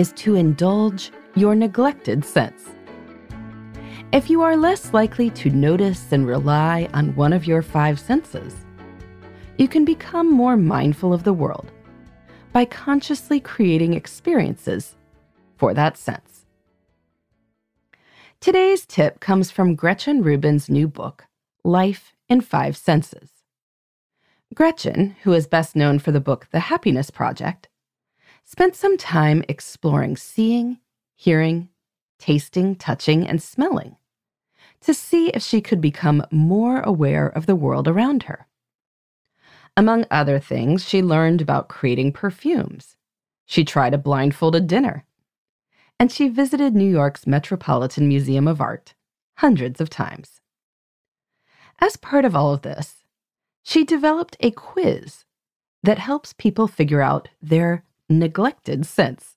is to indulge your neglected sense. If you are less likely to notice and rely on one of your five senses, you can become more mindful of the world by consciously creating experiences for that sense. Today's tip comes from Gretchen Rubin's new book, Life in Five Senses. Gretchen, who is best known for the book The Happiness Project, spent some time exploring seeing, hearing, tasting, touching, and smelling to see if she could become more aware of the world around her. Among other things, she learned about creating perfumes. She tried a blindfolded dinner. And she visited New York's Metropolitan Museum of Art hundreds of times. As part of all of this, she developed a quiz that helps people figure out their neglected sense.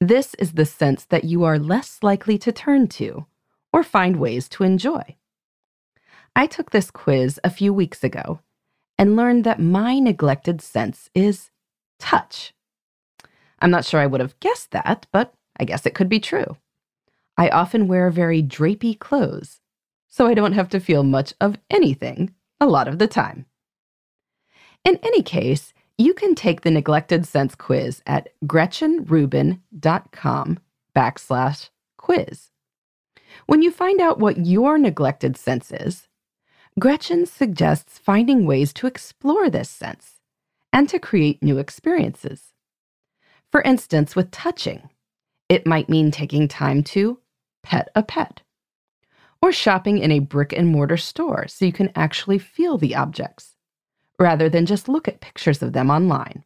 This is the sense that you are less likely to turn to or find ways to enjoy. I took this quiz a few weeks ago and learned that my neglected sense is touch. I'm not sure I would have guessed that, but I guess it could be true. I often wear very drapey clothes, so I don't have to feel much of anything a lot of the time. In any case, you can take the neglected sense quiz at gretchenrubin.com backslash quiz. When you find out what your neglected sense is, Gretchen suggests finding ways to explore this sense and to create new experiences. For instance, with touching, it might mean taking time to pet a pet, or shopping in a brick and mortar store so you can actually feel the objects, rather than just look at pictures of them online.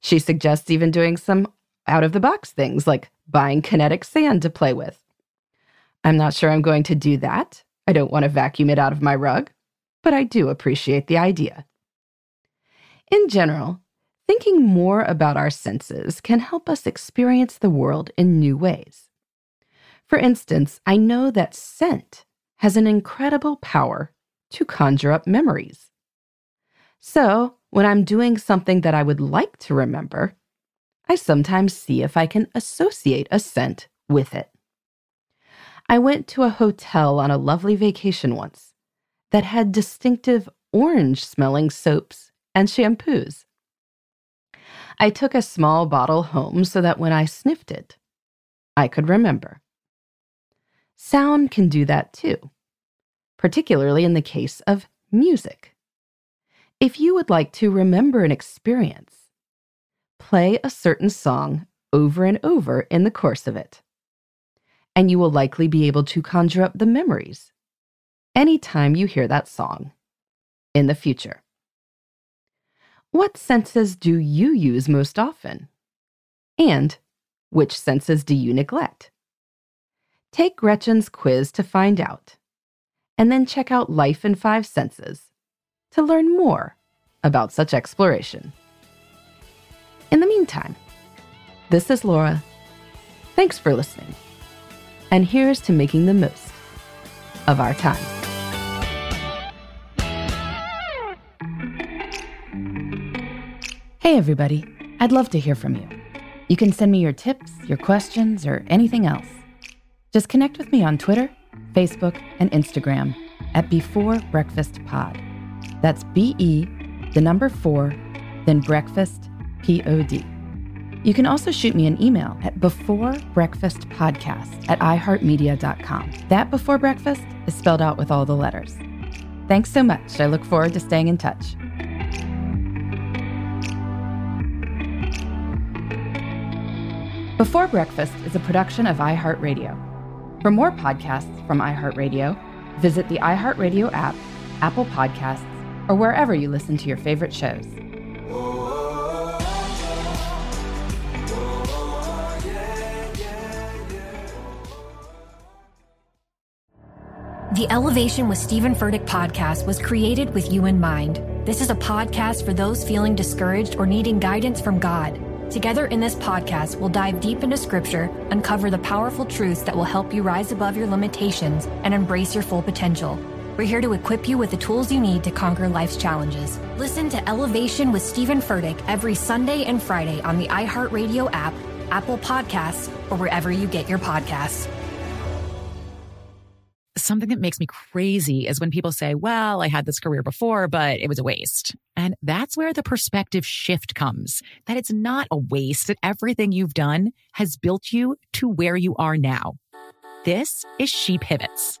She suggests even doing some out of the box things like buying kinetic sand to play with I'm not sure I'm going to do that. I don't want to vacuum it out of my rug, but I do appreciate the idea. In general, thinking more about our senses can help us experience the world in new ways. For instance, I know that scent has an incredible power to conjure up memories. So, when I'm doing something that I would like to remember, I sometimes see if I can associate a scent with it. I went to a hotel on a lovely vacation once that had distinctive orange smelling soaps and shampoos. I took a small bottle home so that when I sniffed it, I could remember. Sound can do that too, particularly in the case of music. If you would like to remember an experience, play a certain song over and over in the course of it and you will likely be able to conjure up the memories anytime you hear that song in the future. What senses do you use most often? And which senses do you neglect? Take Gretchen's quiz to find out, and then check out Life in Five Senses to learn more about such exploration. In the meantime, this is Laura. Thanks for listening and here's to making the most of our time. Hey, everybody. I'd love to hear from you. You can send me your tips, your questions, or anything else. Just connect with me on Twitter, Facebook, and Instagram at Before Breakfast Pod. That's B E, the number four, then breakfast, P O D. You can also shoot me an email at beforebreakfastpodcast at iheartmedia.com. That before breakfast is spelled out with all the letters. Thanks so much. I look forward to staying in touch. Before Breakfast is a production of iHeartRadio. For more podcasts from iHeartRadio, visit the iHeartRadio app, Apple Podcasts, or wherever you listen to your favorite shows. The Elevation with Stephen Furtick podcast was created with you in mind. This is a podcast for those feeling discouraged or needing guidance from God. Together in this podcast, we'll dive deep into scripture, uncover the powerful truths that will help you rise above your limitations and embrace your full potential. We're here to equip you with the tools you need to conquer life's challenges. Listen to Elevation with Stephen Furtick every Sunday and Friday on the iHeartRadio app, Apple Podcasts, or wherever you get your podcasts something that makes me crazy is when people say, well, I had this career before, but it was a waste. And that's where the perspective shift comes that it's not a waste, that everything you've done has built you to where you are now. This is She Pivots,